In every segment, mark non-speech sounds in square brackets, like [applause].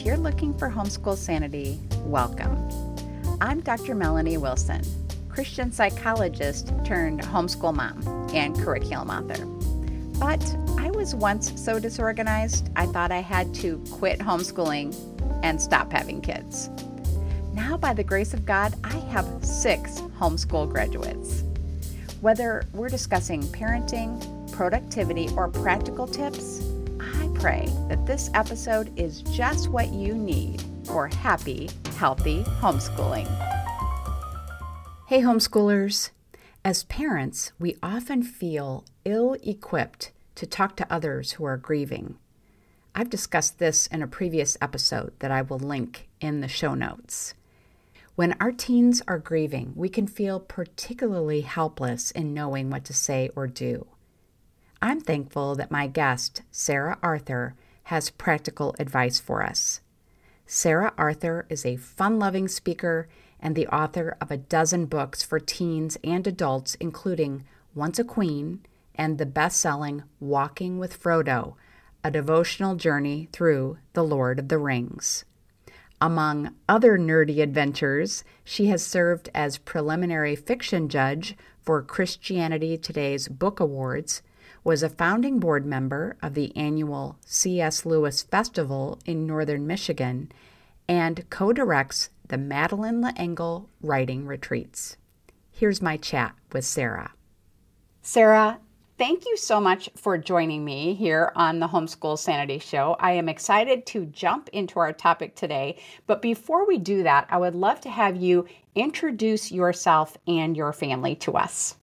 If you're looking for homeschool sanity, welcome. I'm Dr. Melanie Wilson, Christian psychologist turned homeschool mom and curriculum author. But I was once so disorganized, I thought I had to quit homeschooling and stop having kids. Now, by the grace of God, I have six homeschool graduates. Whether we're discussing parenting, productivity, or practical tips, pray that this episode is just what you need for happy, healthy homeschooling. Hey, homeschoolers. As parents, we often feel ill equipped to talk to others who are grieving. I've discussed this in a previous episode that I will link in the show notes. When our teens are grieving, we can feel particularly helpless in knowing what to say or do. I'm thankful that my guest, Sarah Arthur, has practical advice for us. Sarah Arthur is a fun loving speaker and the author of a dozen books for teens and adults, including Once a Queen and the best selling Walking with Frodo, a devotional journey through The Lord of the Rings. Among other nerdy adventures, she has served as preliminary fiction judge for Christianity Today's Book Awards, was a founding board member of the annual C.S. Lewis Festival in northern Michigan, and co directs the Madeleine L'Engle Writing Retreats. Here's my chat with Sarah. Sarah, Thank you so much for joining me here on the Homeschool Sanity Show. I am excited to jump into our topic today. But before we do that, I would love to have you introduce yourself and your family to us.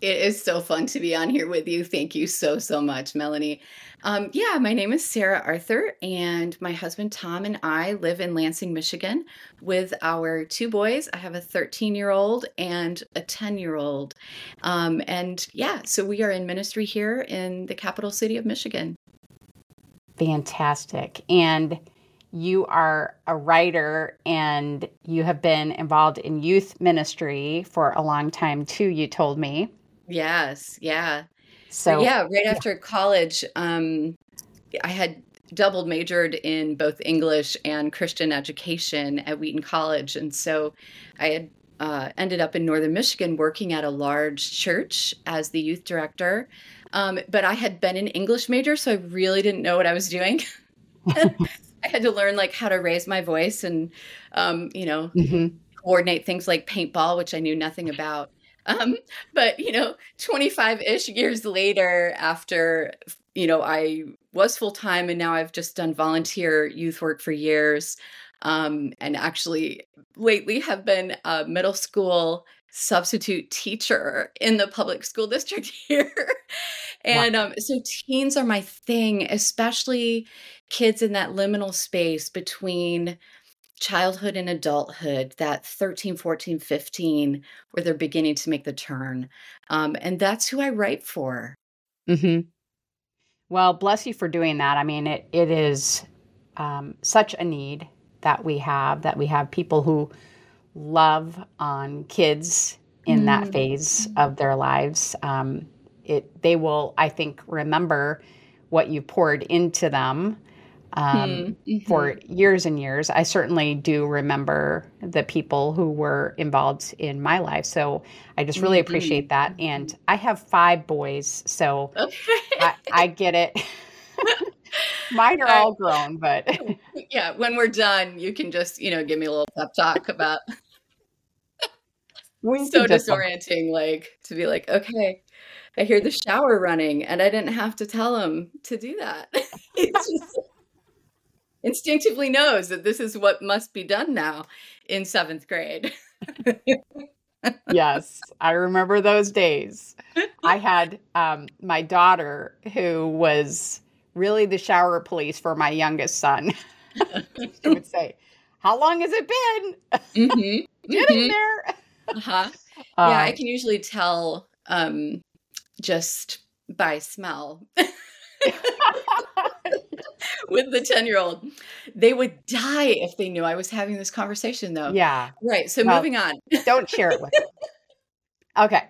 It is so fun to be on here with you. Thank you so, so much, Melanie. Um, yeah, my name is Sarah Arthur, and my husband Tom and I live in Lansing, Michigan with our two boys. I have a 13 year old and a 10 year old. Um, and yeah, so we are in ministry here in the capital city of Michigan. Fantastic. And you are a writer and you have been involved in youth ministry for a long time too, you told me. Yes, yeah. So yeah, right yeah. after college, um, I had double majored in both English and Christian education at Wheaton College, and so I had uh, ended up in northern Michigan working at a large church as the youth director. Um, but I had been an English major, so I really didn't know what I was doing. [laughs] [laughs] I had to learn like how to raise my voice and, um, you know, mm-hmm. coordinate things like paintball, which I knew nothing about. Um, but you know, 25 ish years later, after you know, I was full time and now I've just done volunteer youth work for years. Um, and actually, lately have been a middle school substitute teacher in the public school [laughs] district here. and wow. um, so teens are my thing, especially kids in that liminal space between childhood and adulthood, that 13, 14, 15, where they're beginning to make the turn. Um, and that's who I write for. Mm-hmm. Well, bless you for doing that. I mean, it, it is um, such a need that we have, that we have people who love on kids in mm-hmm. that phase of their lives. Um, it, they will, I think, remember what you poured into them um, mm-hmm. for years and years. I certainly do remember the people who were involved in my life. So I just really mm-hmm. appreciate that. And I have five boys, so okay. I, I, get it. [laughs] Mine are all grown, but [laughs] yeah, when we're done, you can just you know give me a little pep talk about. we [laughs] so disorienting, like to be like, okay, I hear the shower running, and I didn't have to tell him to do that. it's just instinctively knows that this is what must be done now in seventh grade. [laughs] yes, I remember those days. I had um, my daughter who was really the shower police for my youngest son. [laughs] she would say, How long has it been? Mm-hmm. [laughs] Getting mm-hmm. there. uh-huh. Yeah, I um, can usually tell um, just by smell. [laughs] with the 10 year old. They would die if they knew I was having this conversation, though. Yeah. Right. So well, moving on. [laughs] don't share it with them. Okay.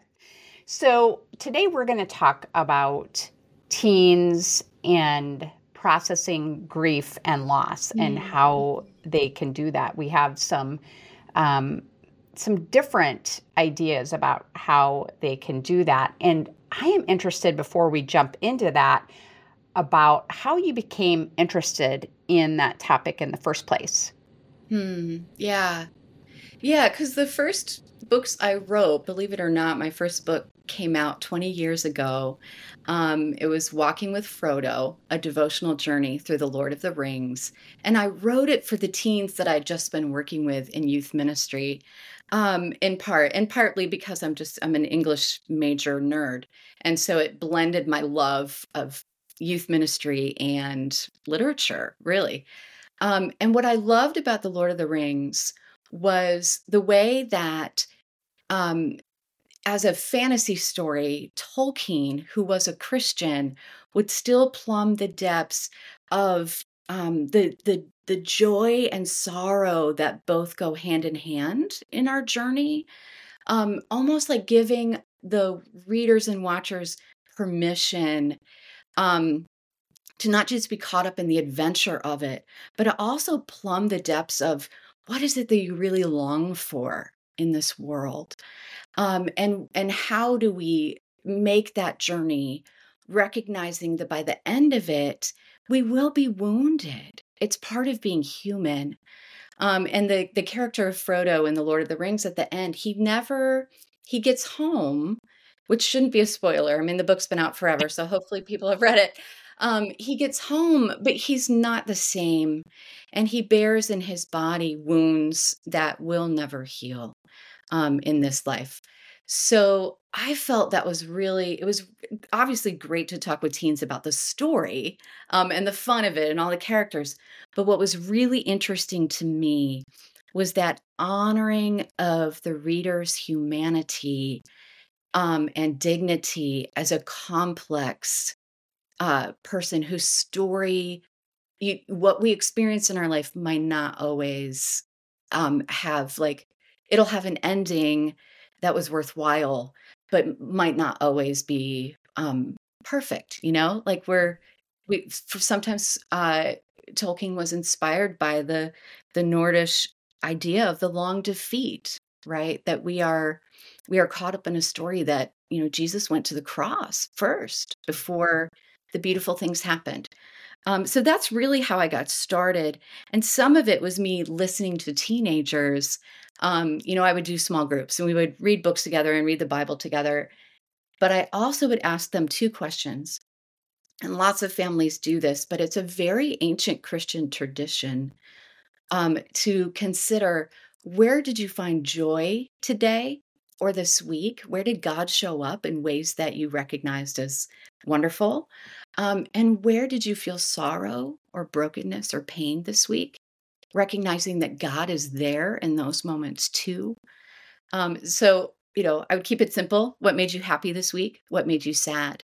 So today we're going to talk about teens and processing grief and loss mm-hmm. and how they can do that. We have some um, some different ideas about how they can do that, and I am interested before we jump into that about how you became interested in that topic in the first place. Hmm. Yeah. Yeah, because the first books I wrote, believe it or not, my first book came out 20 years ago. Um, it was Walking with Frodo, a devotional journey through the Lord of the Rings. And I wrote it for the teens that I'd just been working with in youth ministry. Um, in part, and partly because I'm just I'm an English major nerd, and so it blended my love of youth ministry and literature, really. Um, and what I loved about the Lord of the Rings was the way that um, as a fantasy story, Tolkien, who was a Christian, would still plumb the depths of um, the the the joy and sorrow that both go hand in hand in our journey, um, almost like giving the readers and watchers permission um, to not just be caught up in the adventure of it, but to also plumb the depths of what is it that you really long for in this world? Um, and and how do we make that journey recognizing that by the end of it we will be wounded? It's part of being human. Um, and the the character of frodo in the lord of the rings at the end he never he gets home which shouldn't be a spoiler i mean the book's been out forever so hopefully people have read it um, he gets home, but he's not the same. And he bears in his body wounds that will never heal um, in this life. So I felt that was really, it was obviously great to talk with teens about the story um, and the fun of it and all the characters. But what was really interesting to me was that honoring of the reader's humanity um, and dignity as a complex uh, person whose story, you, what we experience in our life, might not always um, have like it'll have an ending that was worthwhile, but might not always be um, perfect. You know, like we're we sometimes uh, Tolkien was inspired by the the Nordish idea of the long defeat, right? That we are we are caught up in a story that you know Jesus went to the cross first before the beautiful things happened. Um, so that's really how I got started. And some of it was me listening to teenagers. Um, you know, I would do small groups and we would read books together and read the Bible together. But I also would ask them two questions. And lots of families do this, but it's a very ancient Christian tradition um, to consider where did you find joy today or this week? Where did God show up in ways that you recognized as wonderful? Um, and where did you feel sorrow or brokenness or pain this week? Recognizing that God is there in those moments too. Um, so, you know, I would keep it simple. What made you happy this week? What made you sad?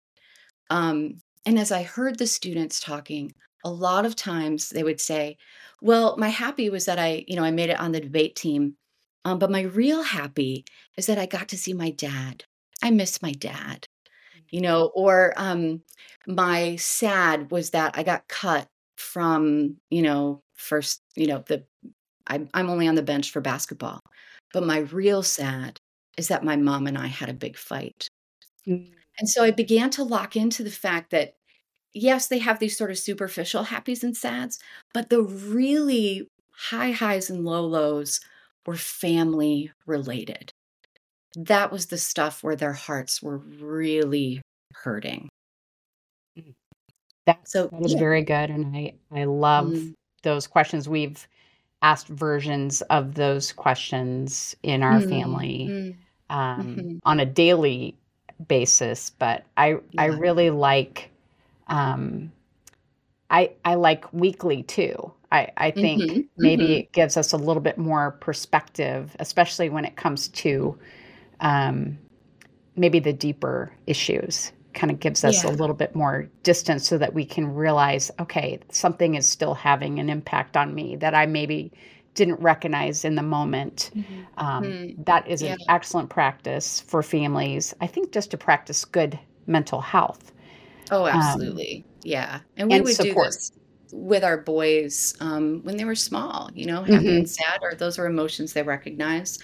Um, and as I heard the students talking, a lot of times they would say, well, my happy was that I, you know, I made it on the debate team um, but my real happy is that I got to see my dad. I miss my dad, you mm-hmm. know, or um, my sad was that I got cut from, you know, first, you know, the I, I'm only on the bench for basketball. But my real sad is that my mom and I had a big fight. Mm. And so I began to lock into the fact that, yes, they have these sort of superficial happies and sads, but the really high highs and low lows were family related. That was the stuff where their hearts were really hurting. Mm. That, so that is yeah. very good. And I, I love mm. those questions. We've asked versions of those questions in our mm. family mm. Um, mm-hmm. on a daily basis, but I, yeah. I really like, um, I, I like weekly too. I, I think mm-hmm, maybe mm-hmm. it gives us a little bit more perspective, especially when it comes to um, maybe the deeper issues. Kind of gives us yeah. a little bit more distance so that we can realize, okay, something is still having an impact on me that I maybe didn't recognize in the moment. Mm-hmm. Um, mm-hmm. that is yeah. an excellent practice for families. I think just to practice good mental health. Oh, um, absolutely. Um, yeah. And we and would support. do this with our boys um, when they were small, you know, happy mm-hmm. and sad, or those are emotions they recognize.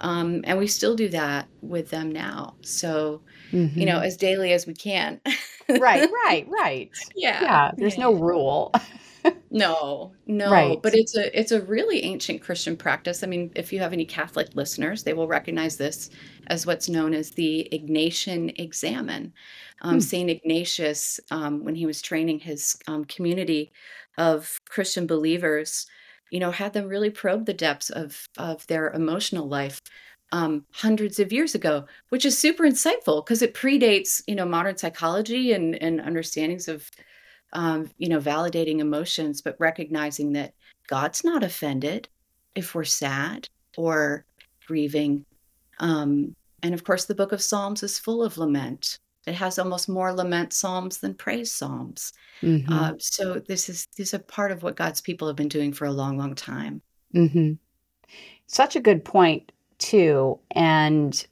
Um, and we still do that with them now. So, mm-hmm. you know, mm-hmm. as daily as we can. right, [laughs] right, right. Yeah. Yeah. There's yeah. no rule. [laughs] no, no. Right. But it's a it's a really ancient Christian practice. I mean, if you have any Catholic listeners, they will recognize this as what's known as the Ignatian Examen. Um, hmm. Saint Ignatius, um, when he was training his um, community of Christian believers, you know, had them really probe the depths of of their emotional life um, hundreds of years ago, which is super insightful because it predates, you know, modern psychology and and understandings of, um, you know, validating emotions, but recognizing that God's not offended if we're sad or grieving. Um, and of course, the Book of Psalms is full of lament. It has almost more lament psalms than praise psalms. Mm-hmm. Uh, so this is this is a part of what God's people have been doing for a long, long time. Mm-hmm. Such a good point too, and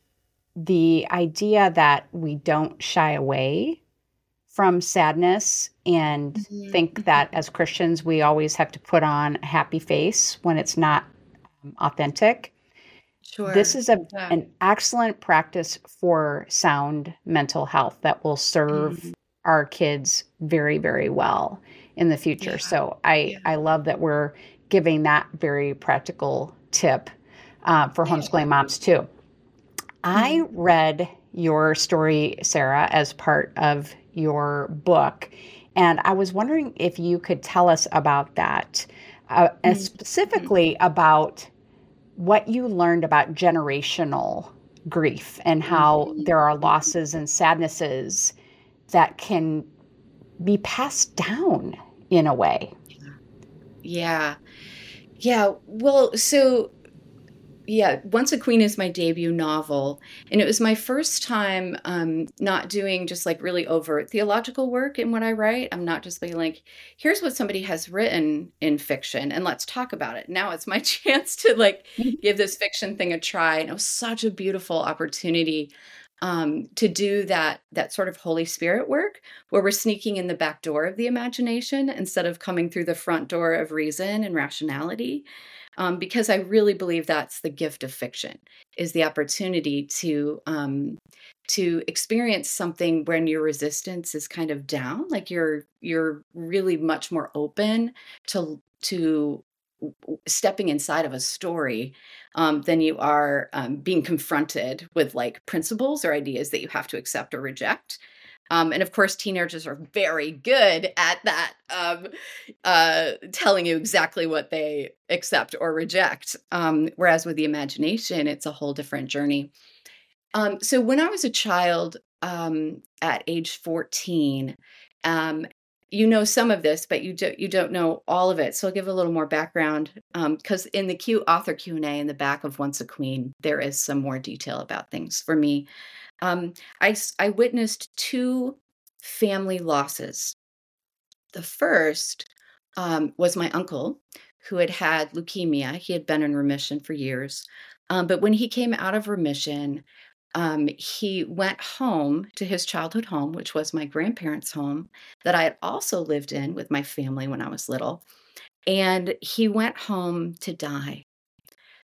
the idea that we don't shy away from sadness and mm-hmm. think that as Christians we always have to put on a happy face when it's not um, authentic. Sure. This is a, yeah. an excellent practice for sound mental health that will serve mm-hmm. our kids very, very well in the future. Yeah. So I, yeah. I love that we're giving that very practical tip uh, for homeschooling moms too. I mm-hmm. read your story, Sarah, as part of your book, and I was wondering if you could tell us about that, uh, and mm-hmm. specifically about what you learned about generational grief and how mm-hmm. there are losses and sadnesses that can be passed down in a way. Yeah. Yeah. Well, so yeah, Once a Queen is my debut novel. And it was my first time um, not doing just like really overt theological work in what I write. I'm not just being like, here's what somebody has written in fiction and let's talk about it. Now it's my [laughs] chance to like give this fiction thing a try. And it was such a beautiful opportunity um, to do that that sort of Holy Spirit work where we're sneaking in the back door of the imagination instead of coming through the front door of reason and rationality um, because I really believe that's the gift of fiction is the opportunity to um, to experience something when your resistance is kind of down, like you're you're really much more open to to stepping inside of a story um, than you are um, being confronted with like principles or ideas that you have to accept or reject. Um, and of course, teenagers are very good at that, um, uh, telling you exactly what they accept or reject. Um, whereas with the imagination, it's a whole different journey. Um, so when I was a child um, at age 14, um, you know some of this, but you don't you don't know all of it. So I'll give a little more background because in the Q author Q and A in the back of Once a Queen, there is some more detail about things for me um, I, I witnessed two family losses. The first um, was my uncle, who had had leukemia. He had been in remission for years. Um, but when he came out of remission, um, he went home to his childhood home, which was my grandparents' home that I had also lived in with my family when I was little. And he went home to die.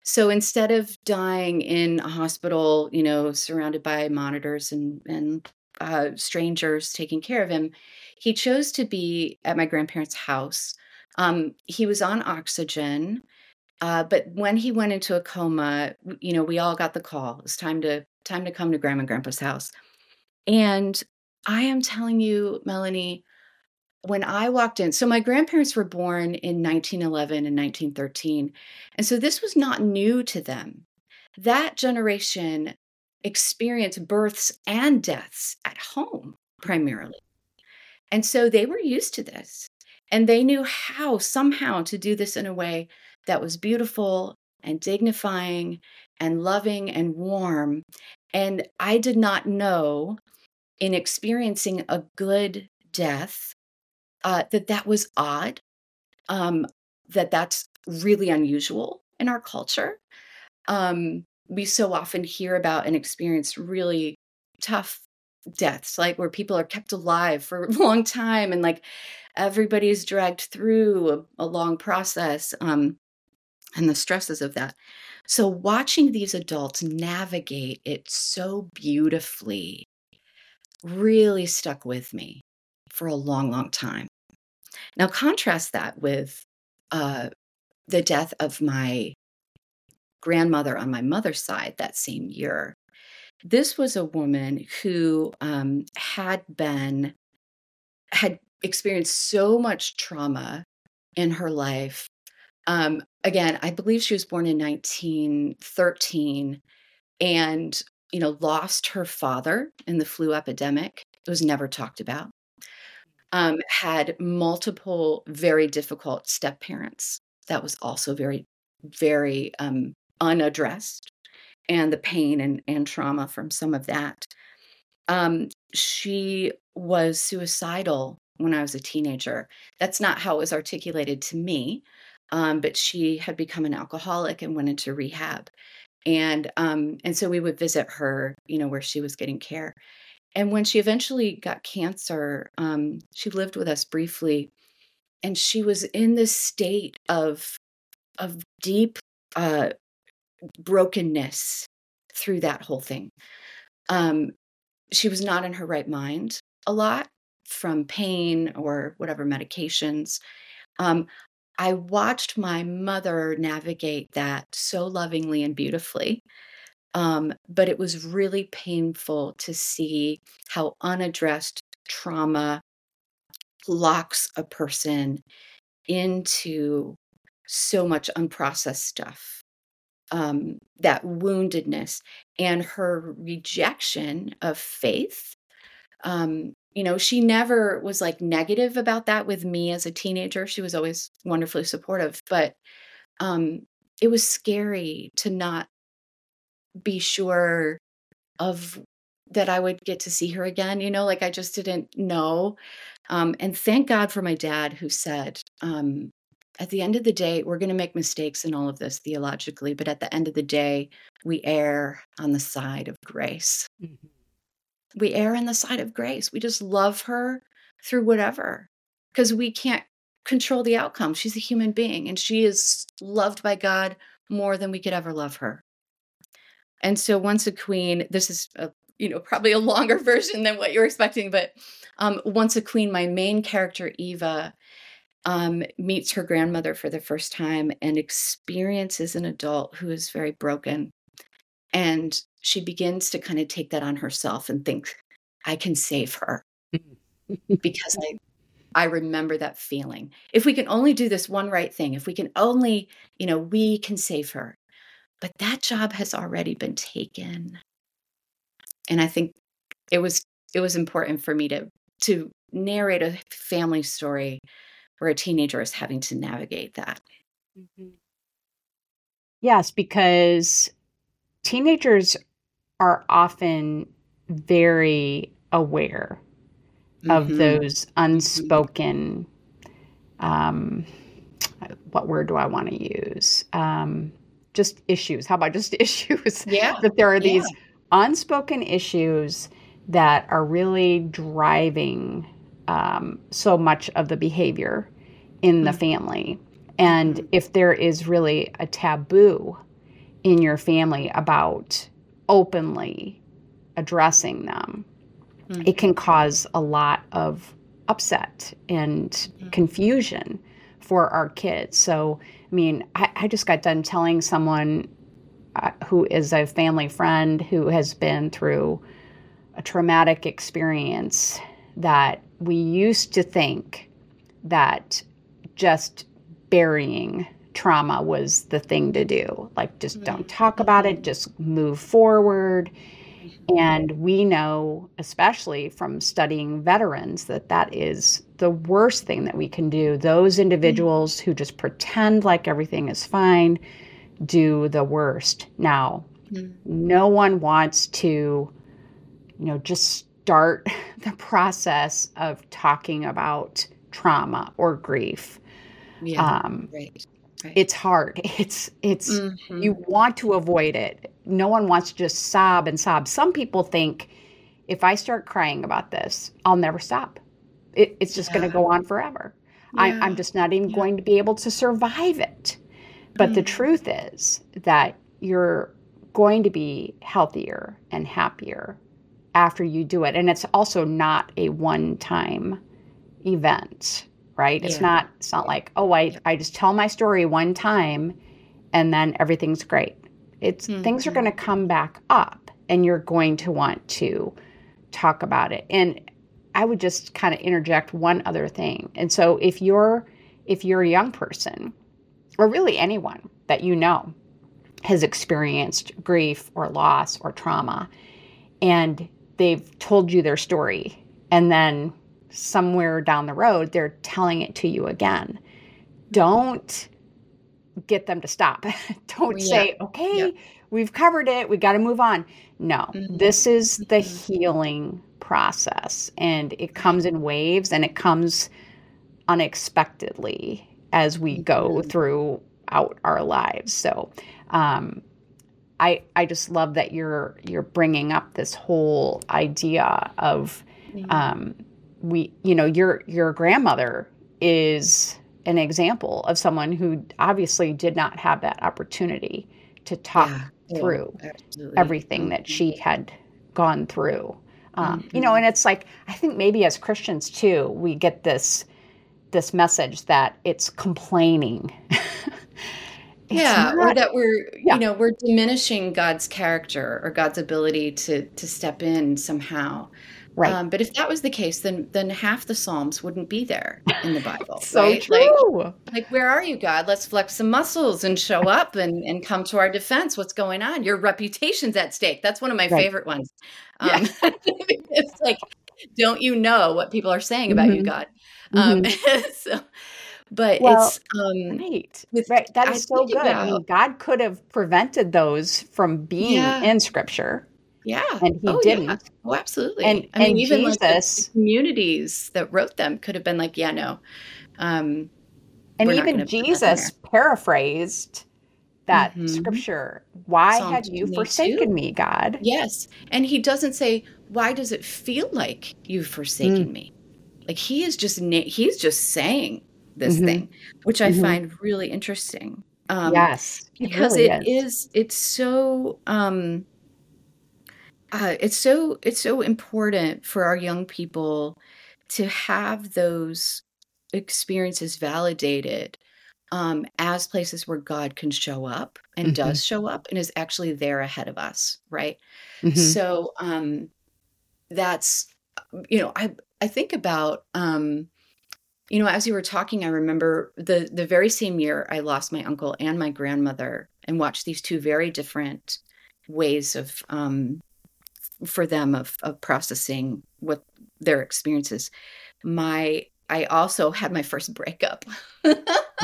So instead of dying in a hospital, you know, surrounded by monitors and and uh, strangers taking care of him, he chose to be at my grandparents' house. Um, he was on oxygen, uh, but when he went into a coma, you know, we all got the call. It's time to time to come to Grandma and Grandpa's house. And I am telling you, Melanie, when I walked in, so my grandparents were born in 1911 and 1913. And so this was not new to them. That generation experienced births and deaths at home primarily. And so they were used to this. And they knew how, somehow, to do this in a way that was beautiful and dignifying and loving and warm. And I did not know in experiencing a good death uh, that that was odd, um, that that's really unusual in our culture. Um, we so often hear about and experience really tough deaths, like where people are kept alive for a [laughs] long time and like everybody's dragged through a, a long process um, and the stresses of that. So, watching these adults navigate it so beautifully really stuck with me for a long, long time. Now, contrast that with uh, the death of my grandmother on my mother's side that same year. This was a woman who um, had been, had experienced so much trauma in her life. Um, again, I believe she was born in 1913 and, you know, lost her father in the flu epidemic. It was never talked about. Um, had multiple very difficult step parents. That was also very, very um, unaddressed, and the pain and, and trauma from some of that. Um, she was suicidal when I was a teenager. That's not how it was articulated to me, um, but she had become an alcoholic and went into rehab. And um, and so we would visit her, you know, where she was getting care. And when she eventually got cancer, um, she lived with us briefly, and she was in this state of of deep uh, brokenness through that whole thing. Um, she was not in her right mind a lot from pain or whatever medications. Um, I watched my mother navigate that so lovingly and beautifully. Um, but it was really painful to see how unaddressed trauma locks a person into so much unprocessed stuff. Um, that woundedness and her rejection of faith um, you know, she never was like negative about that with me as a teenager. She was always wonderfully supportive, but um, it was scary to not be sure of that I would get to see her again. You know, like I just didn't know. Um, and thank God for my dad who said, um, at the end of the day, we're going to make mistakes in all of this theologically, but at the end of the day, we err on the side of grace. Mm-hmm we err on the side of grace. We just love her through whatever because we can't control the outcome. She's a human being and she is loved by God more than we could ever love her. And so once a queen, this is a, you know probably a longer [laughs] version than what you're expecting, but um, once a queen, my main character Eva um, meets her grandmother for the first time and experiences an adult who is very broken and she begins to kind of take that on herself and think, I can save her because I I remember that feeling. If we can only do this one right thing, if we can only, you know, we can save her. But that job has already been taken. And I think it was it was important for me to to narrate a family story where a teenager is having to navigate that. Mm-hmm. Yes, because teenagers are often very aware mm-hmm. of those mm-hmm. unspoken um, what word do I want to use? Um, just issues. How about just [laughs] issues? Yeah. that there are these yeah. unspoken issues that are really driving um, so much of the behavior in mm-hmm. the family. And mm-hmm. if there is really a taboo in your family about openly addressing them, mm-hmm. it can cause a lot of upset and mm-hmm. confusion for our kids. So, I mean, I, I just got done telling someone uh, who is a family friend who has been through a traumatic experience that we used to think that just burying trauma was the thing to do. Like, just don't talk about it, just move forward. And we know, especially from studying veterans, that that is the worst thing that we can do. Those individuals who just pretend like everything is fine do the worst. Now, no one wants to, you know, just start [laughs] the process of talking about trauma or grief. Yeah, um, right. Right. It's hard. [laughs] It's it's mm-hmm. you want to avoid it. No one wants to just sob and sob. Some people think if I start crying about this, I'll never stop. It, it's just yeah. going to go on forever. Yeah. I, am just not even yeah. going to be able to survive it. But mm. the truth is that you're going to be healthier and happier after you do it. And it's also not a one time event, right? It's not it's not like, oh, I, I just tell my story one time and then everything's great. It's mm-hmm. things are going to come back up and you're going to want to talk about it. And I would just kind of interject one other thing. And so if you're if you're a young person or really anyone that you know has experienced grief or loss or trauma and they've told you their story and then somewhere down the road they're telling it to you again don't get them to stop [laughs] don't yeah. say okay yeah. we've covered it we got to move on no mm-hmm. this is the mm-hmm. healing process and it comes in waves and it comes unexpectedly as we go throughout our lives. So um, I I just love that you're you're bringing up this whole idea of um, we you know your your grandmother is an example of someone who obviously did not have that opportunity to talk yeah, through everything that she mm-hmm. had gone through. Um, mm-hmm. You know, and it's like I think maybe as Christians too, we get this this message that it's complaining [laughs] yeah not, or that we're yeah. you know we're diminishing god's character or god's ability to to step in somehow right um, but if that was the case then then half the psalms wouldn't be there in the bible [laughs] so right? true like, like where are you god let's flex some muscles and show up and and come to our defense what's going on your reputation's at stake that's one of my right. favorite ones um, yeah. [laughs] it's like don't you know what people are saying about mm-hmm. you god um, mm-hmm. [laughs] so but well, it's um right with, right that is I so good about, i mean god could have prevented those from being yeah. in scripture yeah and he oh, didn't yeah. oh absolutely and, I mean, and even Jesus, like the, communities that wrote them could have been like yeah no um and even jesus paraphrased that mm-hmm. scripture why Psalm had you forsaken me god yes and he doesn't say why does it feel like you've forsaken mm. me like he is just he's just saying this mm-hmm. thing, which I mm-hmm. find really interesting. Um, yes, it because really it is. is. It's so. Um, uh, it's so it's so important for our young people to have those experiences validated um, as places where God can show up and mm-hmm. does show up and is actually there ahead of us, right? Mm-hmm. So um, that's you know I I think about um, you know, as you were talking, I remember the the very same year I lost my uncle and my grandmother, and watched these two very different ways of um, for them of of processing what their experiences. My I also had my first breakup. [laughs]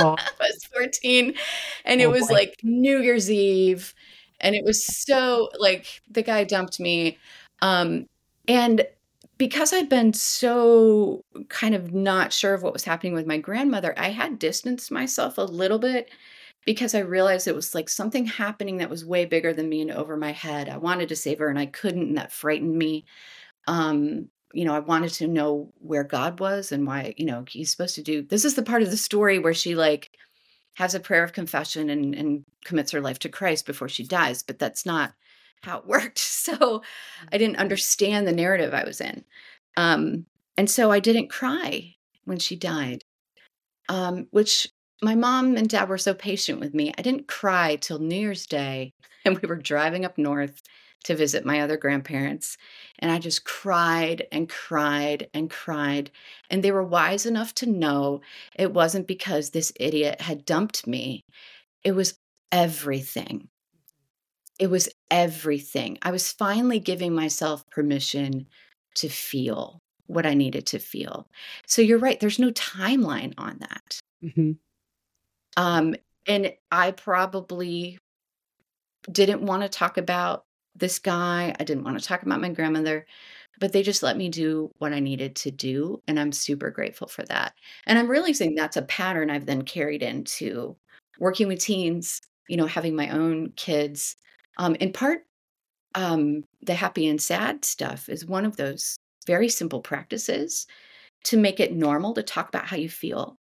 Oh. I was 14 and oh, it was boy. like New Year's Eve and it was so like the guy dumped me um and because I'd been so kind of not sure of what was happening with my grandmother, I had distanced myself a little bit because I realized it was like something happening that was way bigger than me and over my head. I wanted to save her and I couldn't, and that frightened me. Um, you know, I wanted to know where God was and why, you know, he's supposed to do this is the part of the story where she like has a prayer of confession and, and commits her life to Christ before she dies, but that's not how it [laughs] worked. So I didn't understand the narrative I was in. Um, and so I didn't cry when she died, um, which my mom and dad were so patient with me. I didn't cry till New Year's Day, [laughs] and we were driving up north to visit my other grandparents. And I just cried and cried and cried. And they were wise enough to know it wasn't because this idiot had dumped me, it was everything it was everything. I was finally giving myself permission to feel what I needed to feel. So you're right, there's no timeline on that. Mm-hmm. Um, and I probably didn't want to talk about this guy. I didn't want to talk about my grandmother, but they just let me do what I needed to do. And I'm super grateful for that. And I'm realizing that's a pattern I've then carried into working with teens, you know, having my own kids um, in part, um, the happy and sad stuff is one of those very simple practices to make it normal to talk about how you feel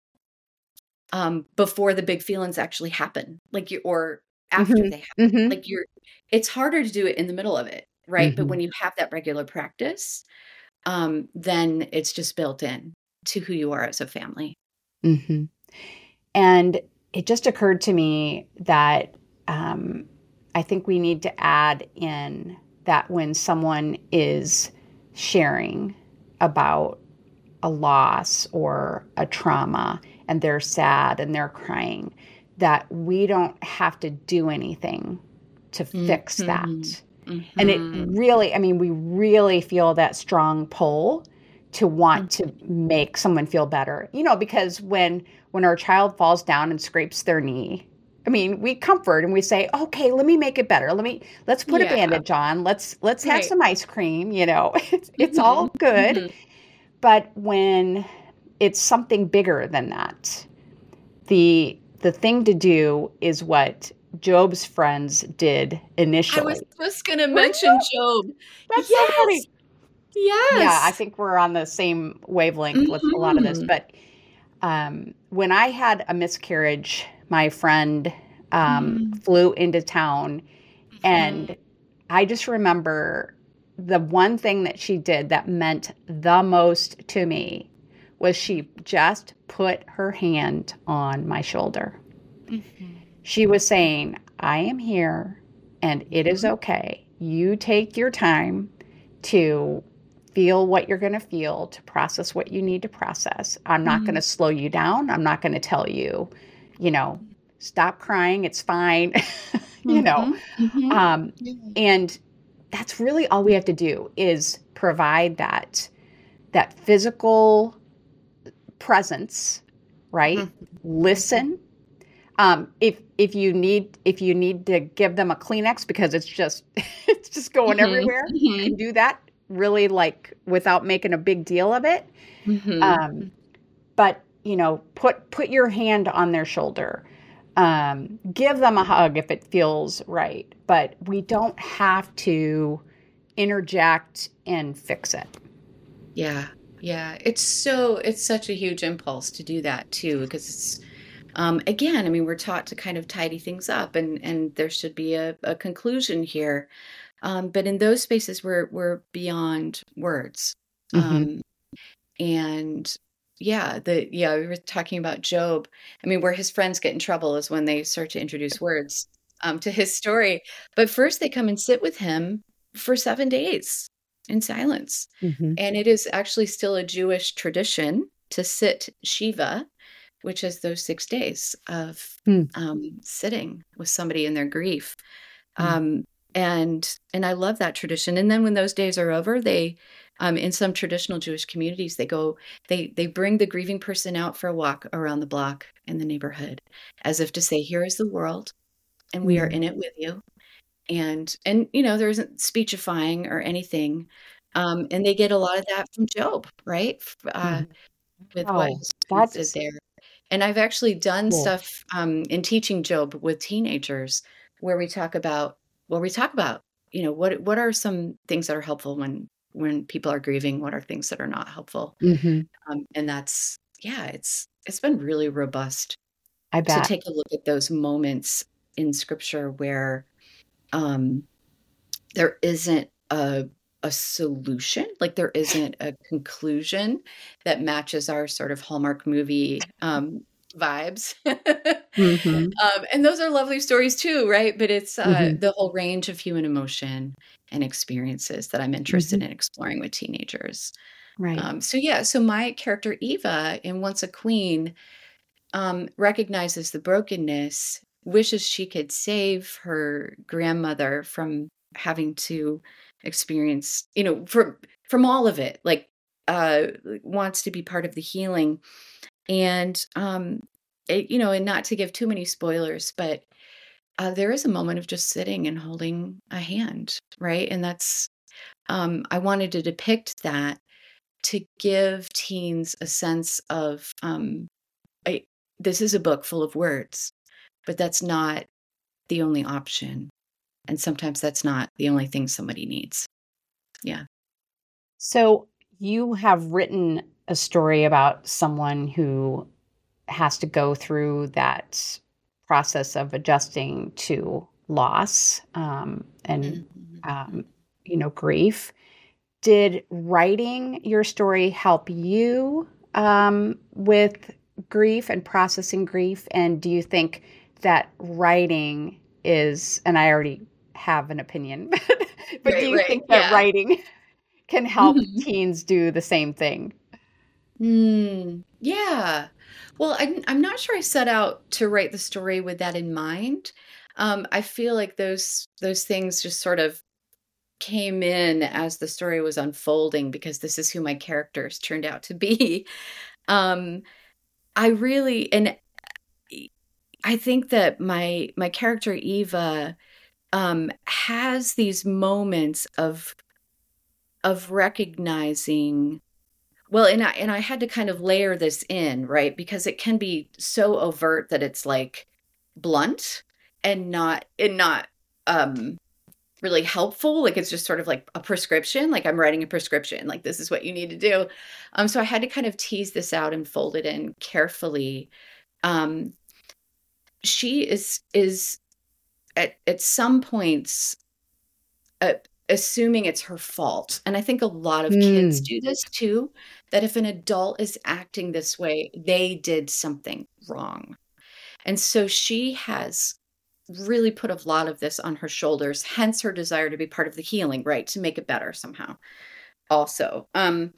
um, before the big feelings actually happen, like you or after mm-hmm. they happen. Mm-hmm. Like you're, it's harder to do it in the middle of it, right? Mm-hmm. But when you have that regular practice, um, then it's just built in to who you are as a family. Mm-hmm. And it just occurred to me that um, I think we need to add in that when someone is sharing about a loss or a trauma and they're sad and they're crying, that we don't have to do anything to fix mm-hmm. that. Mm-hmm. And it really, I mean, we really feel that strong pull to want mm-hmm. to make someone feel better. You know, because when when our child falls down and scrapes their knee, I mean, we comfort and we say, "Okay, let me make it better. Let me let's put yeah. a bandage on. Let's let's have some ice cream." You know, [laughs] it's, it's mm-hmm. all good. Mm-hmm. But when it's something bigger than that, the the thing to do is what Job's friends did initially. I was just going to mention Job. That's yes. so funny. Yes. Yeah, I think we're on the same wavelength mm-hmm. with a lot of this. Mm-hmm. But um, when I had a miscarriage, my friend um, mm. flew into town, mm-hmm. and I just remember the one thing that she did that meant the most to me was she just put her hand on my shoulder. Mm-hmm. She was saying, I am here and it is mm-hmm. okay. You take your time to feel what you're going to feel, to process what you need to process. I'm not mm-hmm. going to slow you down. I'm not going to tell you, you know, stop crying. It's fine. [laughs] you know, mm-hmm. mm-hmm. um, and that's really all we have to do is provide that that physical presence, right? Mm-hmm. Listen. Um, if if you need if you need to give them a Kleenex because it's just [laughs] it's just going mm-hmm. everywhere, you can do that really like without making a big deal of it. Mm-hmm. Um, but you know, put put your hand on their shoulder. Um, give them a hug if it feels right, but we don't have to interject and fix it. Yeah, yeah. It's so it's such a huge impulse to do that too, because it's um, again, I mean, we're taught to kind of tidy things up, and and there should be a, a conclusion here. Um, but in those spaces, we're we're beyond words. Mm-hmm. Um, and yeah, the yeah, we were talking about Job. I mean, where his friends get in trouble is when they start to introduce words um, to his story. But first, they come and sit with him for seven days in silence, mm-hmm. and it is actually still a Jewish tradition to sit shiva, which is those six days of mm. um, sitting with somebody in their grief. Mm. Um, and and I love that tradition. And then when those days are over, they um, in some traditional Jewish communities, they go they they bring the grieving person out for a walk around the block in the neighborhood, as if to say, "Here is the world, and we are mm. in it with you." And and you know there isn't speechifying or anything, um, and they get a lot of that from Job, right? Uh, mm. With what is there. And I've actually done cool. stuff um, in teaching Job with teenagers where we talk about well we talk about you know what what are some things that are helpful when when people are grieving what are things that are not helpful mm-hmm. um, and that's yeah it's it's been really robust I bet. to take a look at those moments in scripture where um there isn't a a solution like there isn't a conclusion that matches our sort of hallmark movie um vibes. mm-hmm. [laughs] um, and those are lovely stories too, right? But it's uh, mm-hmm. the whole range of human emotion and experiences that I'm interested mm-hmm. in exploring with teenagers. Right. Um, so, yeah, so my character Eva in Once a Queen um, recognizes the brokenness, wishes she could save her grandmother from having to experience, you know, from from all of it, like uh, wants to be part of the healing. And um it, you know and not to give too many spoilers but uh, there is a moment of just sitting and holding a hand right? And that's um i wanted to depict that to give teens a sense of um I, this is a book full of words but that's not the only option and sometimes that's not the only thing somebody needs. Yeah. So you have written a story about someone who has to go through that process of adjusting to loss um, and mm-hmm. um, you know grief did writing your story help you um, with grief and processing grief and do you think that writing is and i already have an opinion [laughs] but, but right, do you right, think that yeah. writing can help mm-hmm. [laughs] teens do the same thing mm, yeah well I'm, I'm not sure i set out to write the story with that in mind um, i feel like those those things just sort of came in as the story was unfolding because this is who my characters turned out to be [laughs] um, i really and I think that my my character Eva um, has these moments of of recognizing well and I and I had to kind of layer this in right? Because it can be so overt that it's like blunt and not and not um really helpful. Like it's just sort of like a prescription like i'm writing a prescription like this is what you need to do. Um so i had to kind of tease this out and fold it in carefully. Um she is is at at some points uh, assuming it's her fault. And i think a lot of mm. kids do this too that if an adult is acting this way they did something wrong. And so she has really put a lot of this on her shoulders hence her desire to be part of the healing right to make it better somehow also. Um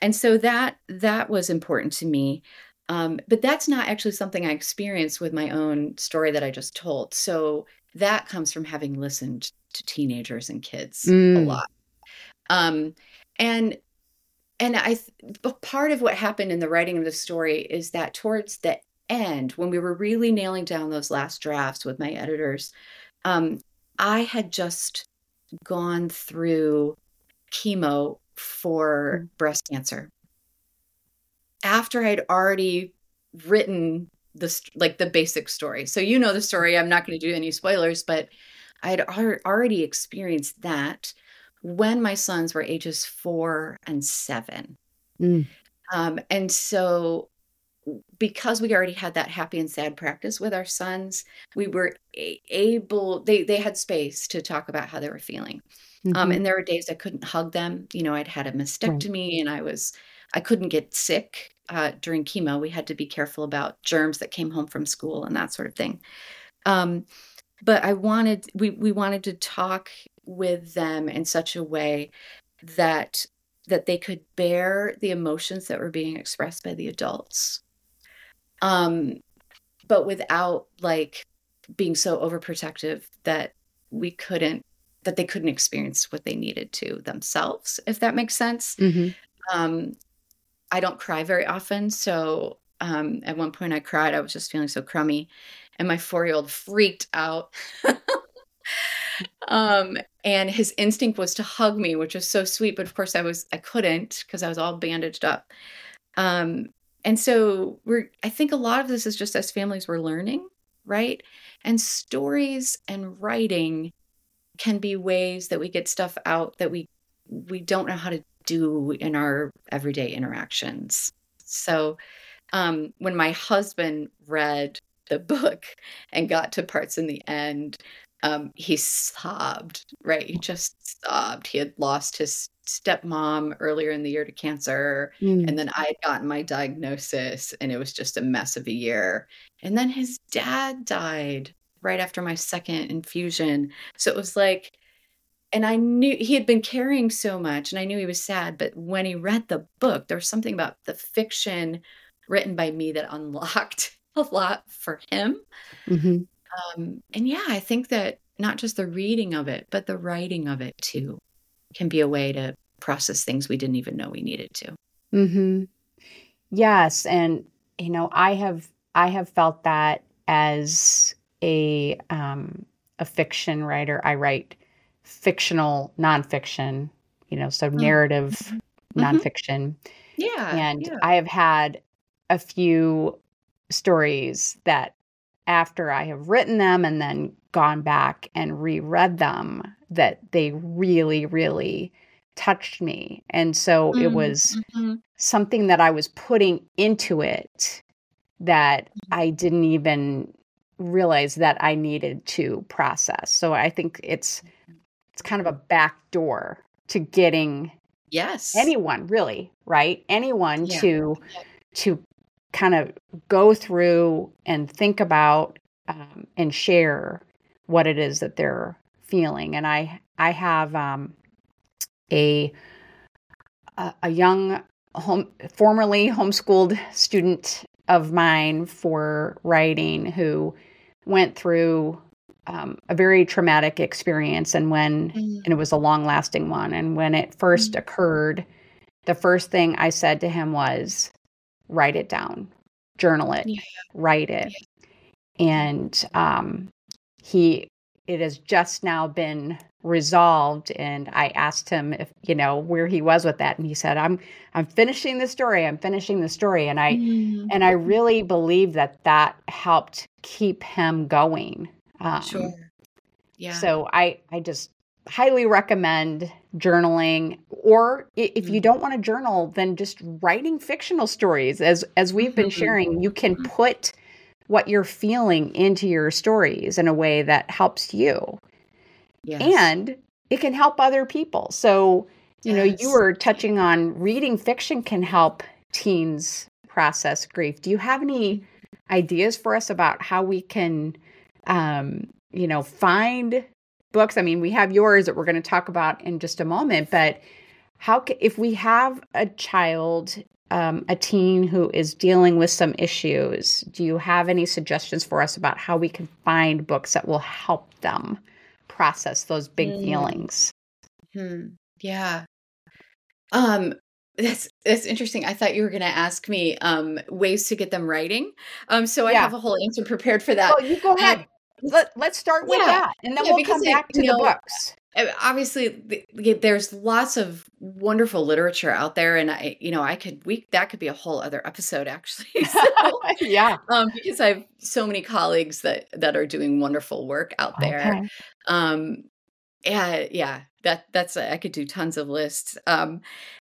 and so that that was important to me um, but that's not actually something I experienced with my own story that I just told. So that comes from having listened to teenagers and kids mm. a lot. Um, and and I part of what happened in the writing of the story is that towards the end, when we were really nailing down those last drafts with my editors, um, I had just gone through chemo for mm. breast cancer after I'd already written the like the basic story. So you know the story. I'm not going to do any spoilers, but I had already experienced that when my sons were ages four and seven. Mm. Um, and so, because we already had that happy and sad practice with our sons, we were a- able, they, they had space to talk about how they were feeling. Um, mm-hmm. Um, and there were days I couldn't hug them. You know, I'd had a mastectomy right. and I was I couldn't get sick uh, during chemo. We had to be careful about germs that came home from school and that sort of thing. Um, but I wanted we we wanted to talk with them in such a way that that they could bear the emotions that were being expressed by the adults um but without like being so overprotective that we couldn't that they couldn't experience what they needed to themselves if that makes sense mm-hmm. um I don't cry very often. So um, at one point I cried. I was just feeling so crummy. And my four year old freaked out. [laughs] um, and his instinct was to hug me, which was so sweet. But of course, I was, I couldn't because I was all bandaged up. Um, and so we're, I think a lot of this is just as families we're learning, right? And stories and writing can be ways that we get stuff out that we we don't know how to do in our everyday interactions. So um, when my husband read the book [laughs] and got to parts in the end, um, he sobbed, right? He just sobbed. He had lost his stepmom earlier in the year to cancer. Mm. And then I had gotten my diagnosis, and it was just a mess of a year. And then his dad died right after my second infusion. So it was like, and I knew he had been carrying so much and I knew he was sad. But when he read the book, there was something about the fiction written by me that unlocked [laughs] a lot for him. Mm-hmm. Um, and yeah, I think that not just the reading of it, but the writing of it too can be a way to process things we didn't even know we needed to. Mm-hmm. Yes. And, you know, I have, I have felt that as a, um, a fiction writer, I write fictional nonfiction, you know, so mm. narrative mm-hmm. nonfiction. Yeah. And yeah. I have had a few stories that after I have written them and then gone back and reread them that they really, really touched me. And so mm-hmm. it was mm-hmm. something that I was putting into it that mm-hmm. I didn't even realize that I needed to process. So I think it's it's kind of a back door to getting yes. anyone really right? Anyone yeah. to to kind of go through and think about um, and share what it is that they're feeling. And i i have um, a a young home formerly homeschooled student of mine for writing who went through um, a very traumatic experience and when mm. and it was a long lasting one and when it first mm. occurred the first thing i said to him was write it down journal it yeah. write it yeah. and um, he it has just now been resolved and i asked him if you know where he was with that and he said i'm i'm finishing the story i'm finishing the story and i mm. and i really believe that that helped keep him going um, sure. Yeah. So I I just highly recommend journaling or if you mm-hmm. don't want to journal then just writing fictional stories as as we've been mm-hmm. sharing you can mm-hmm. put what you're feeling into your stories in a way that helps you yes. and it can help other people so you yes. know you were touching on reading fiction can help teens process grief do you have any ideas for us about how we can um, you know, find books. I mean, we have yours that we're going to talk about in just a moment, but how if we have a child, um, a teen who is dealing with some issues, do you have any suggestions for us about how we can find books that will help them process those big mm. feelings? Hmm. Yeah. Um, that's that's interesting. I thought you were going to ask me um, ways to get them writing. Um, so I yeah. have a whole answer prepared for that. Oh, you go ahead. Let, let's start with yeah. that and then yeah, we'll come back to the know, books obviously there's lots of wonderful literature out there and i you know i could we that could be a whole other episode actually [laughs] so, [laughs] yeah um, because i have so many colleagues that that are doing wonderful work out there okay. um yeah yeah that that's I could do tons of lists. Um,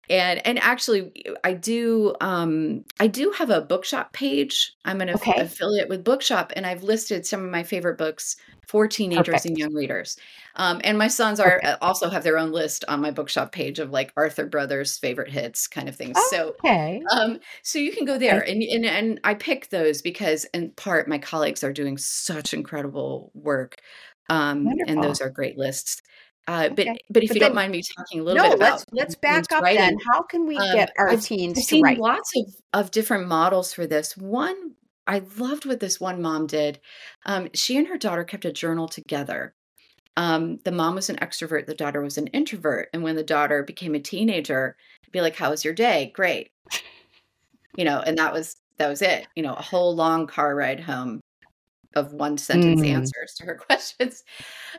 and and actually, I do um, I do have a bookshop page. I'm an okay. affiliate with Bookshop, and I've listed some of my favorite books for teenagers Perfect. and young readers. Um, and my sons are okay. Uh, also have their own list on my bookshop page of like Arthur Brothers favorite hits kind of things. So okay. um, so you can go there and, and and I pick those because in part my colleagues are doing such incredible work. Um, and those are great lists. Uh, but okay. but if but you then, don't mind me talking a little no, bit about let's let's back up writing, then. How can we um, get our I've, teens I've to write? Lots of of different models for this. One I loved what this one mom did. Um, she and her daughter kept a journal together. Um, the mom was an extrovert, the daughter was an introvert, and when the daughter became a teenager, be like, "How was your day? Great," you know, and that was that was it. You know, a whole long car ride home of one sentence mm. answers to her [laughs] questions.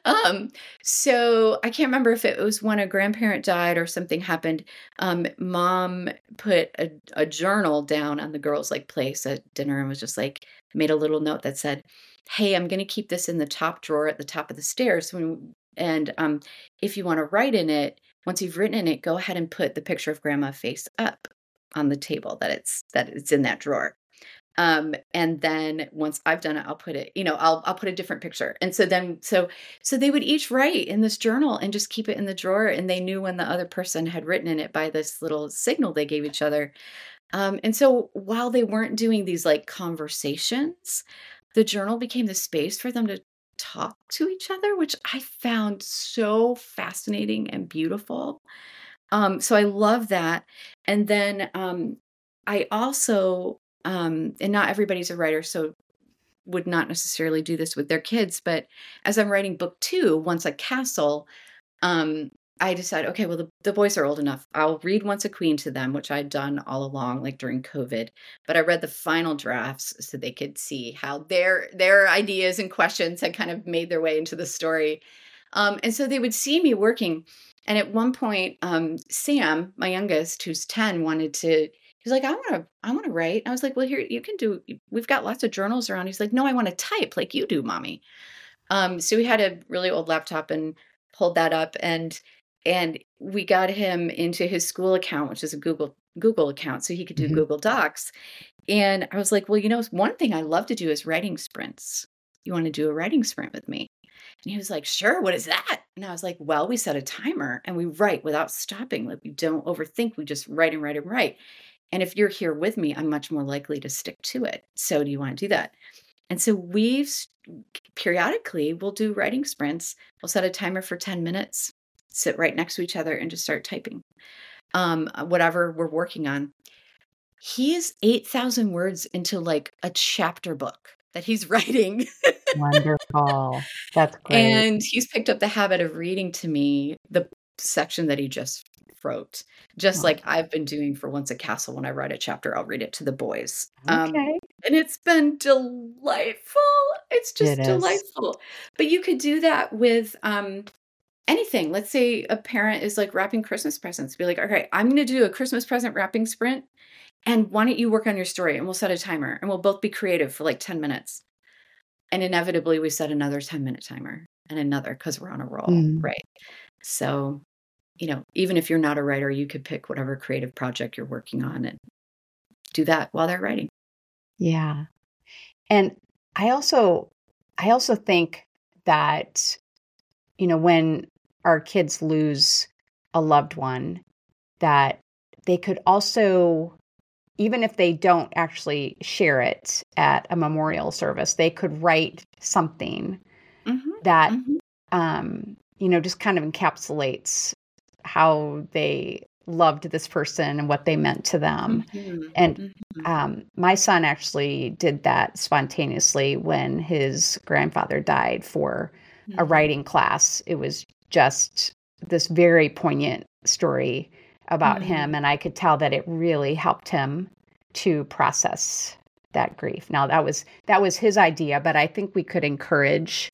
Um, so I can't remember if it was when a grandparent died or something happened. Um, mom put a, a journal down on the girls' like place at dinner and was just like made a little note that said, "Hey, I'm going to keep this in the top drawer at the top of the stairs. When, and um, if you want to write in it, once you've written in it, go ahead and put the picture of grandma face up." on the table that it's that it's in that drawer um and then once i've done it i'll put it you know i'll i'll put a different picture. And so then so so they would each write in this journal and just keep it in the drawer and they knew when the other person had written in it by this little signal they gave each other. Um and so while they weren't doing these like conversations the journal became the space for them to talk to each other which i found so fascinating and beautiful. Um so i love that. And then um I also um, and not everybody's a writer, so would not necessarily do this with their kids. But as I'm writing book two, once a castle, um, I decided, okay, well, the, the boys are old enough. I'll read Once a Queen to them, which I'd done all along, like during COVID. But I read the final drafts so they could see how their their ideas and questions had kind of made their way into the story. Um, and so they would see me working. And at one point, um, Sam, my youngest, who's 10, wanted to He's like, I want to, I want to write. I was like, well, here you can do. We've got lots of journals around. He's like, no, I want to type like you do, mommy. Um, so we had a really old laptop and pulled that up and and we got him into his school account, which is a Google Google account, so he could do mm-hmm. Google Docs. And I was like, well, you know, one thing I love to do is writing sprints. You want to do a writing sprint with me? And he was like, sure, what is that? And I was like, well, we set a timer and we write without stopping. Like we don't overthink, we just write and write and write. And if you're here with me, I'm much more likely to stick to it. So do you want to do that? And so we've periodically we'll do writing sprints. We'll set a timer for 10 minutes, sit right next to each other and just start typing. Um, uh, whatever we're working on. He is 8,000 words into like a chapter book that he's [laughs] writing. Wonderful. That's great. And he's picked up the habit of reading to me the section that he just wrote, just like I've been doing for Once a Castle. When I write a chapter, I'll read it to the boys. Um, okay. Um, and it's been delightful. It's just it delightful. But you could do that with um, anything. Let's say a parent is like wrapping Christmas presents. Be like, okay, I'm going to do a Christmas present wrapping sprint. And why don't you work on your story and we'll set a timer and we'll both be creative for like 10 minutes. And inevitably, we set another 10 minute timer and another because we're on a roll. Mm. Right. So, you know, even if you're not a writer, you could pick whatever creative project you're working on and do that while they're writing. Yeah. And I also I also think that you know when our kids lose a loved one that they could also even if they don't actually share it at a memorial service they could write something mm-hmm. that mm-hmm. um you know just kind of encapsulates how they loved this person and what they meant to them. Mm-hmm. And mm-hmm. um, my son actually did that spontaneously when his grandfather died for mm-hmm. a writing class. It was just this very poignant story about mm-hmm. him. And I could tell that it really helped him to process that grief. Now that was that was his idea, but I think we could encourage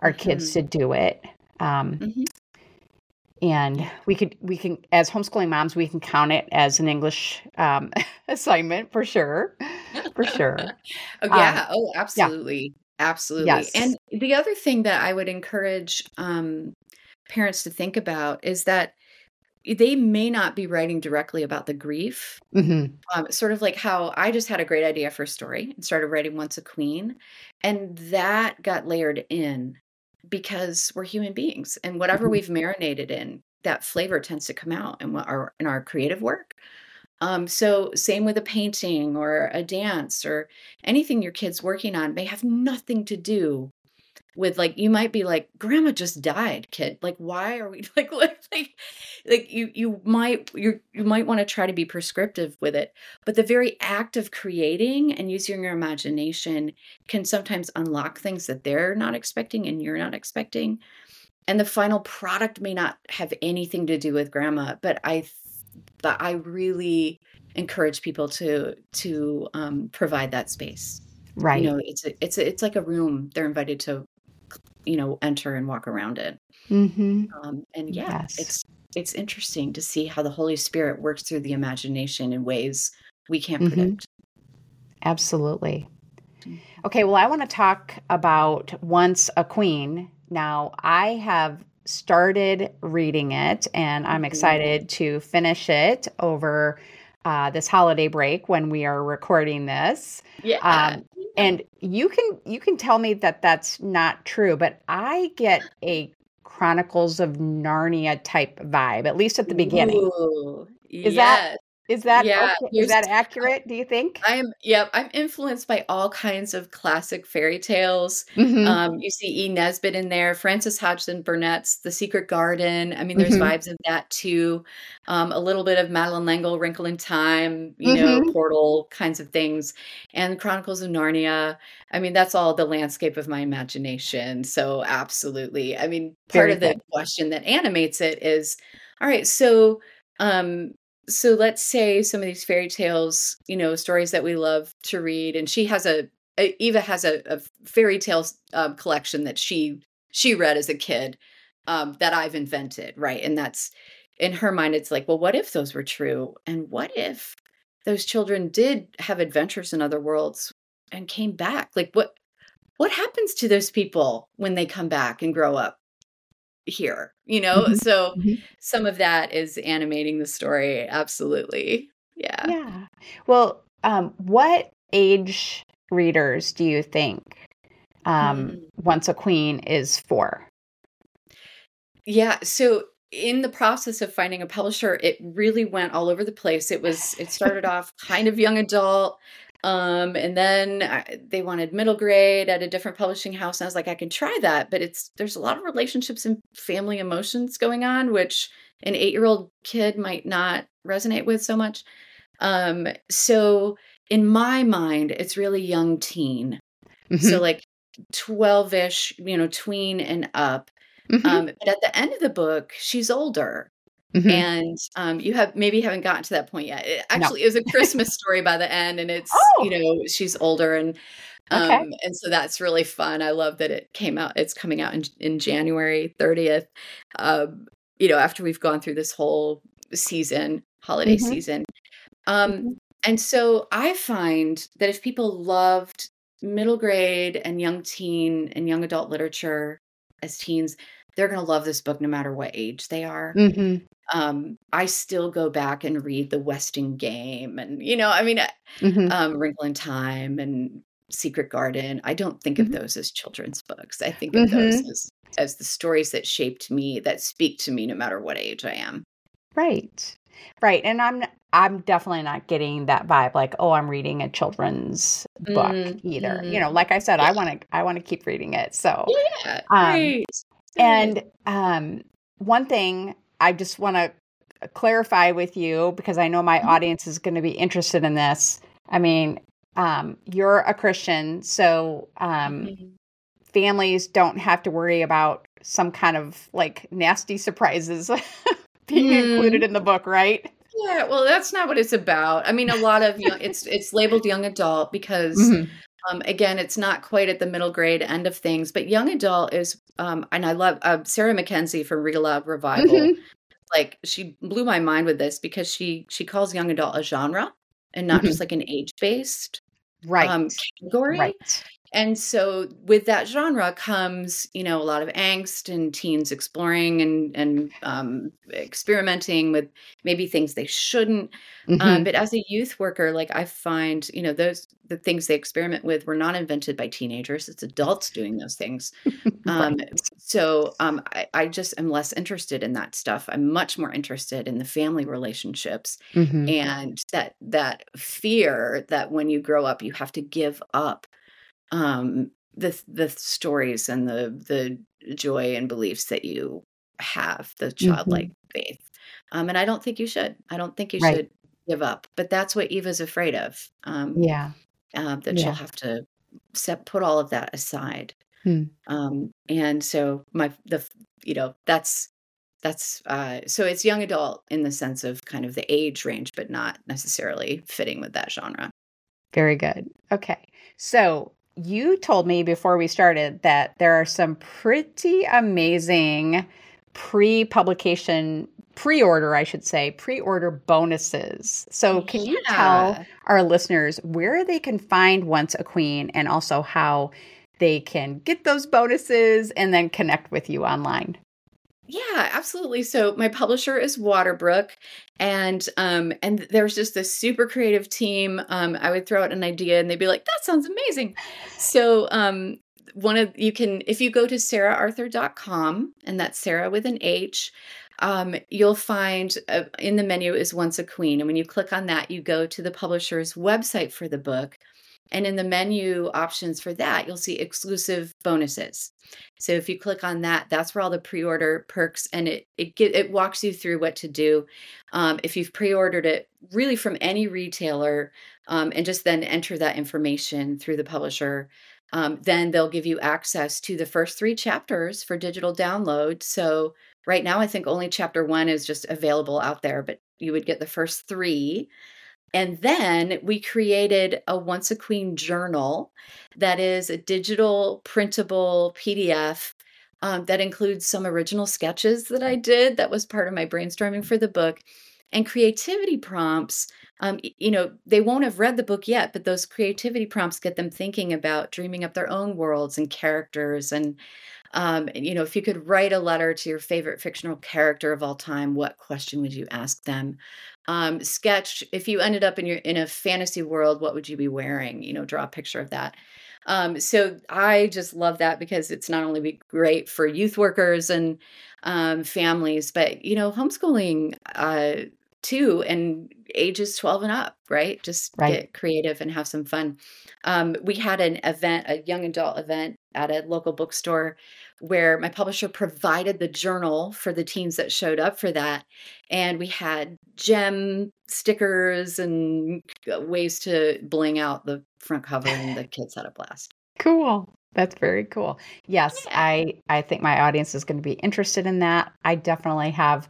our kids mm-hmm. to do it. Um, mm-hmm and we could we can as homeschooling moms we can count it as an english um, [laughs] assignment for sure for sure [laughs] oh yeah um, oh absolutely yeah. absolutely yes. and the other thing that i would encourage um, parents to think about is that they may not be writing directly about the grief mm-hmm. um, sort of like how i just had a great idea for a story and started writing once a queen and that got layered in because we're human beings and whatever mm-hmm. we've marinated in that flavor tends to come out in our in our creative work um, so same with a painting or a dance or anything your kid's working on may have nothing to do with like you might be like grandma just died kid. Like why are we [laughs] like like like you you might you you might want to try to be prescriptive with it. But the very act of creating and using your imagination can sometimes unlock things that they're not expecting and you're not expecting. And the final product may not have anything to do with grandma but i but i really encourage people to to um, provide that space. Right. you know it's a, it's a, it's like a room they're invited to you know enter and walk around it mm-hmm. um, and yeah yes. it's it's interesting to see how the holy spirit works through the imagination in ways we can't mm-hmm. predict absolutely mm-hmm. okay well i want to talk about once a queen now i have started reading it and i'm mm-hmm. excited to finish it over uh, this holiday break when we are recording this. Yeah. Um, and you can you can tell me that that's not true, but I get a Chronicles of Narnia type vibe, at least at the beginning. Ooh, Is yes. that is that yeah, okay? is that accurate? Do you think? I am. Yep, I'm influenced by all kinds of classic fairy tales. Mm-hmm. Um, you see E. Nesbit in there, Frances Hodgson Burnett's The Secret Garden. I mean, there's mm-hmm. vibes of that too. Um, a little bit of Madeleine L'Engle, Wrinkle in Time, you mm-hmm. know, Portal kinds of things, and Chronicles of Narnia. I mean, that's all the landscape of my imagination. So, absolutely. I mean, part Very of good. the question that animates it is, all right, so um so let's say some of these fairy tales, you know, stories that we love to read, and she has a, Eva has a, a fairy tales um, collection that she she read as a kid um, that I've invented, right? And that's in her mind, it's like, well, what if those were true, and what if those children did have adventures in other worlds and came back. Like what what happens to those people when they come back and grow up here? You know? Mm-hmm. So mm-hmm. some of that is animating the story. Absolutely. Yeah. Yeah. Well, um, what age readers do you think um, mm. Once a Queen is for? Yeah. So in the process of finding a publisher, it really went all over the place. It was it started [laughs] off kind of young adult, um, and then I, they wanted middle grade at a different publishing house. And I was like, I can try that, but it's there's a lot of relationships and family emotions going on, which an eight year old kid might not resonate with so much. Um, so in my mind, it's really young teen. Mm-hmm. So like 12 ish, you know, tween and up. Mm-hmm. Um, but at the end of the book, she's older. Mm-hmm. And um, you have maybe haven't gotten to that point yet. It actually no. is a Christmas story by the end, and it's oh. you know she's older and um, okay. and so that's really fun. I love that it came out. It's coming out in, in January 30th. Um, you know, after we've gone through this whole season, holiday mm-hmm. season. Um, mm-hmm. and so I find that if people loved middle grade and young teen and young adult literature as teens, they're going to love this book no matter what age they are. Mm-hmm. Um, I still go back and read The Westing Game and, you know, I mean, mm-hmm. um, Wrinkle in Time and Secret Garden. I don't think mm-hmm. of those as children's books. I think of those mm-hmm. as, as the stories that shaped me, that speak to me no matter what age I am. Right. Right. And I'm I'm definitely not getting that vibe like, oh, I'm reading a children's book mm-hmm. either. You know, mm-hmm. like I said, yeah. I want to I want to keep reading it. So Yeah. Um, right. And um one thing I just want to clarify with you because I know my mm-hmm. audience is going to be interested in this. I mean, um, you're a Christian, so um, mm-hmm. families don't have to worry about some kind of like nasty surprises [laughs] being mm. included in the book, right? Yeah, well, that's not what it's about. I mean, a lot of young, [laughs] it's it's labeled young adult because mm-hmm. Um, again, it's not quite at the middle grade end of things, but young adult is. Um, and I love uh, Sarah Mackenzie from Read Aloud Revival. Mm-hmm. Like she blew my mind with this because she she calls young adult a genre and not mm-hmm. just like an age based right um, category. Right. And so with that genre comes, you know, a lot of angst and teens exploring and and um, experimenting with maybe things they shouldn't. Um, mm-hmm. Um, but as a youth worker, like I find, you know, those the things they experiment with were not invented by teenagers. It's adults doing those things. [laughs] Um. So um, I, I, just am less interested in that stuff. I'm much more interested in the family relationships mm-hmm. and that that fear that when you grow up you have to give up um, the the stories and the the joy and beliefs that you have, the childlike mm-hmm. faith. Um, and I don't think you should. I don't think you right. should give up. But that's what Eva's afraid of. Um, yeah, uh, that yeah. she'll have to set, put all of that aside. Hmm. Um, and so my the you know that's that's uh, so it's young adult in the sense of kind of the age range, but not necessarily fitting with that genre. Very good. Okay, so you told me before we started that there are some pretty amazing pre publication, pre order, I should say, pre order bonuses. So, can yeah. you tell our listeners where they can find Once a Queen and also how they can get those bonuses and then connect with you online? Yeah, absolutely. So my publisher is Waterbrook, and um, and there's just this super creative team. Um, I would throw out an idea, and they'd be like, "That sounds amazing." So um, one of you can if you go to saraharthur.com, and that's Sarah with an H. Um, you'll find uh, in the menu is Once a Queen, and when you click on that, you go to the publisher's website for the book and in the menu options for that, you'll see exclusive bonuses. So if you click on that, that's where all the pre-order perks and it it get, it walks you through what to do. Um, if you've pre-ordered it really from any retailer, um, and just then enter that information through the publisher, um, then they'll give you access to the first three chapters for digital download. So right now, I think only chapter one is just available out there, but you would get the first three. And then we created a Once a Queen journal that is a digital printable PDF um, that includes some original sketches that I did. That was part of my brainstorming for the book. And creativity prompts, um, you know, they won't have read the book yet, but those creativity prompts get them thinking about dreaming up their own worlds and characters. And, um, you know, if you could write a letter to your favorite fictional character of all time, what question would you ask them? Um, sketch if you ended up in your in a fantasy world, what would you be wearing? You know, draw a picture of that. Um, so I just love that because it's not only be great for youth workers and um, families, but you know, homeschooling uh, too, and ages 12 and up, right? Just right. get creative and have some fun. Um, we had an event, a young adult event at a local bookstore where my publisher provided the journal for the teams that showed up for that. And we had gem stickers and uh, ways to bling out the front cover, and the [laughs] kids had a blast. Cool. That's very cool. Yes, yeah. I I think my audience is going to be interested in that. I definitely have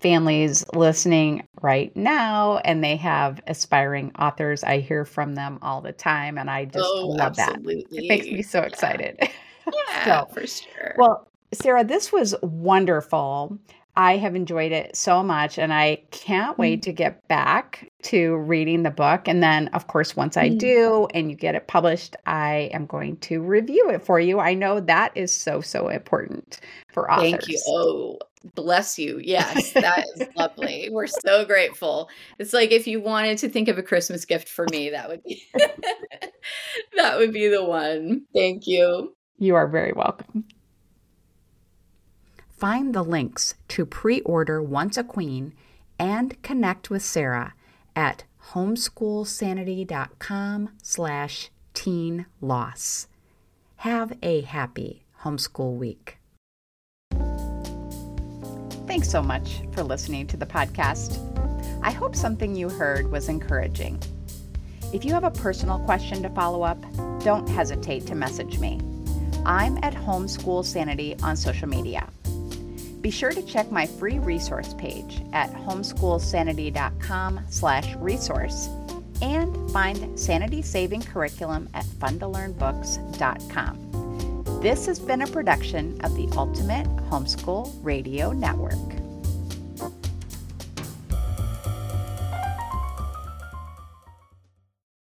families listening right now and they have aspiring authors. I hear from them all the time and I just oh, love absolutely. that. It makes me so excited. Yeah, [laughs] yeah so, for sure. Well, Sarah, this was wonderful. I have enjoyed it so much and I can't wait mm. to get back to reading the book. And then, of course, once I mm. do and you get it published, I am going to review it for you. I know that is so, so important for authors. Thank you. Oh, bless you. Yes, that is lovely. We're so grateful. It's like if you wanted to think of a Christmas gift for me, that would be [laughs] that would be the one. Thank you. You are very welcome. Find the links to pre-order Once a Queen and connect with Sarah at homeschoolsanity.com slash teen loss. Have a happy homeschool week. Thanks so much for listening to the podcast. I hope something you heard was encouraging. If you have a personal question to follow up, don't hesitate to message me. I'm at Homeschool Sanity on social media. Be sure to check my free resource page at homeschoolsanity.com slash resource and find Sanity Saving Curriculum at funtolearnbooks.com. This has been a production of the Ultimate Homeschool Radio Network.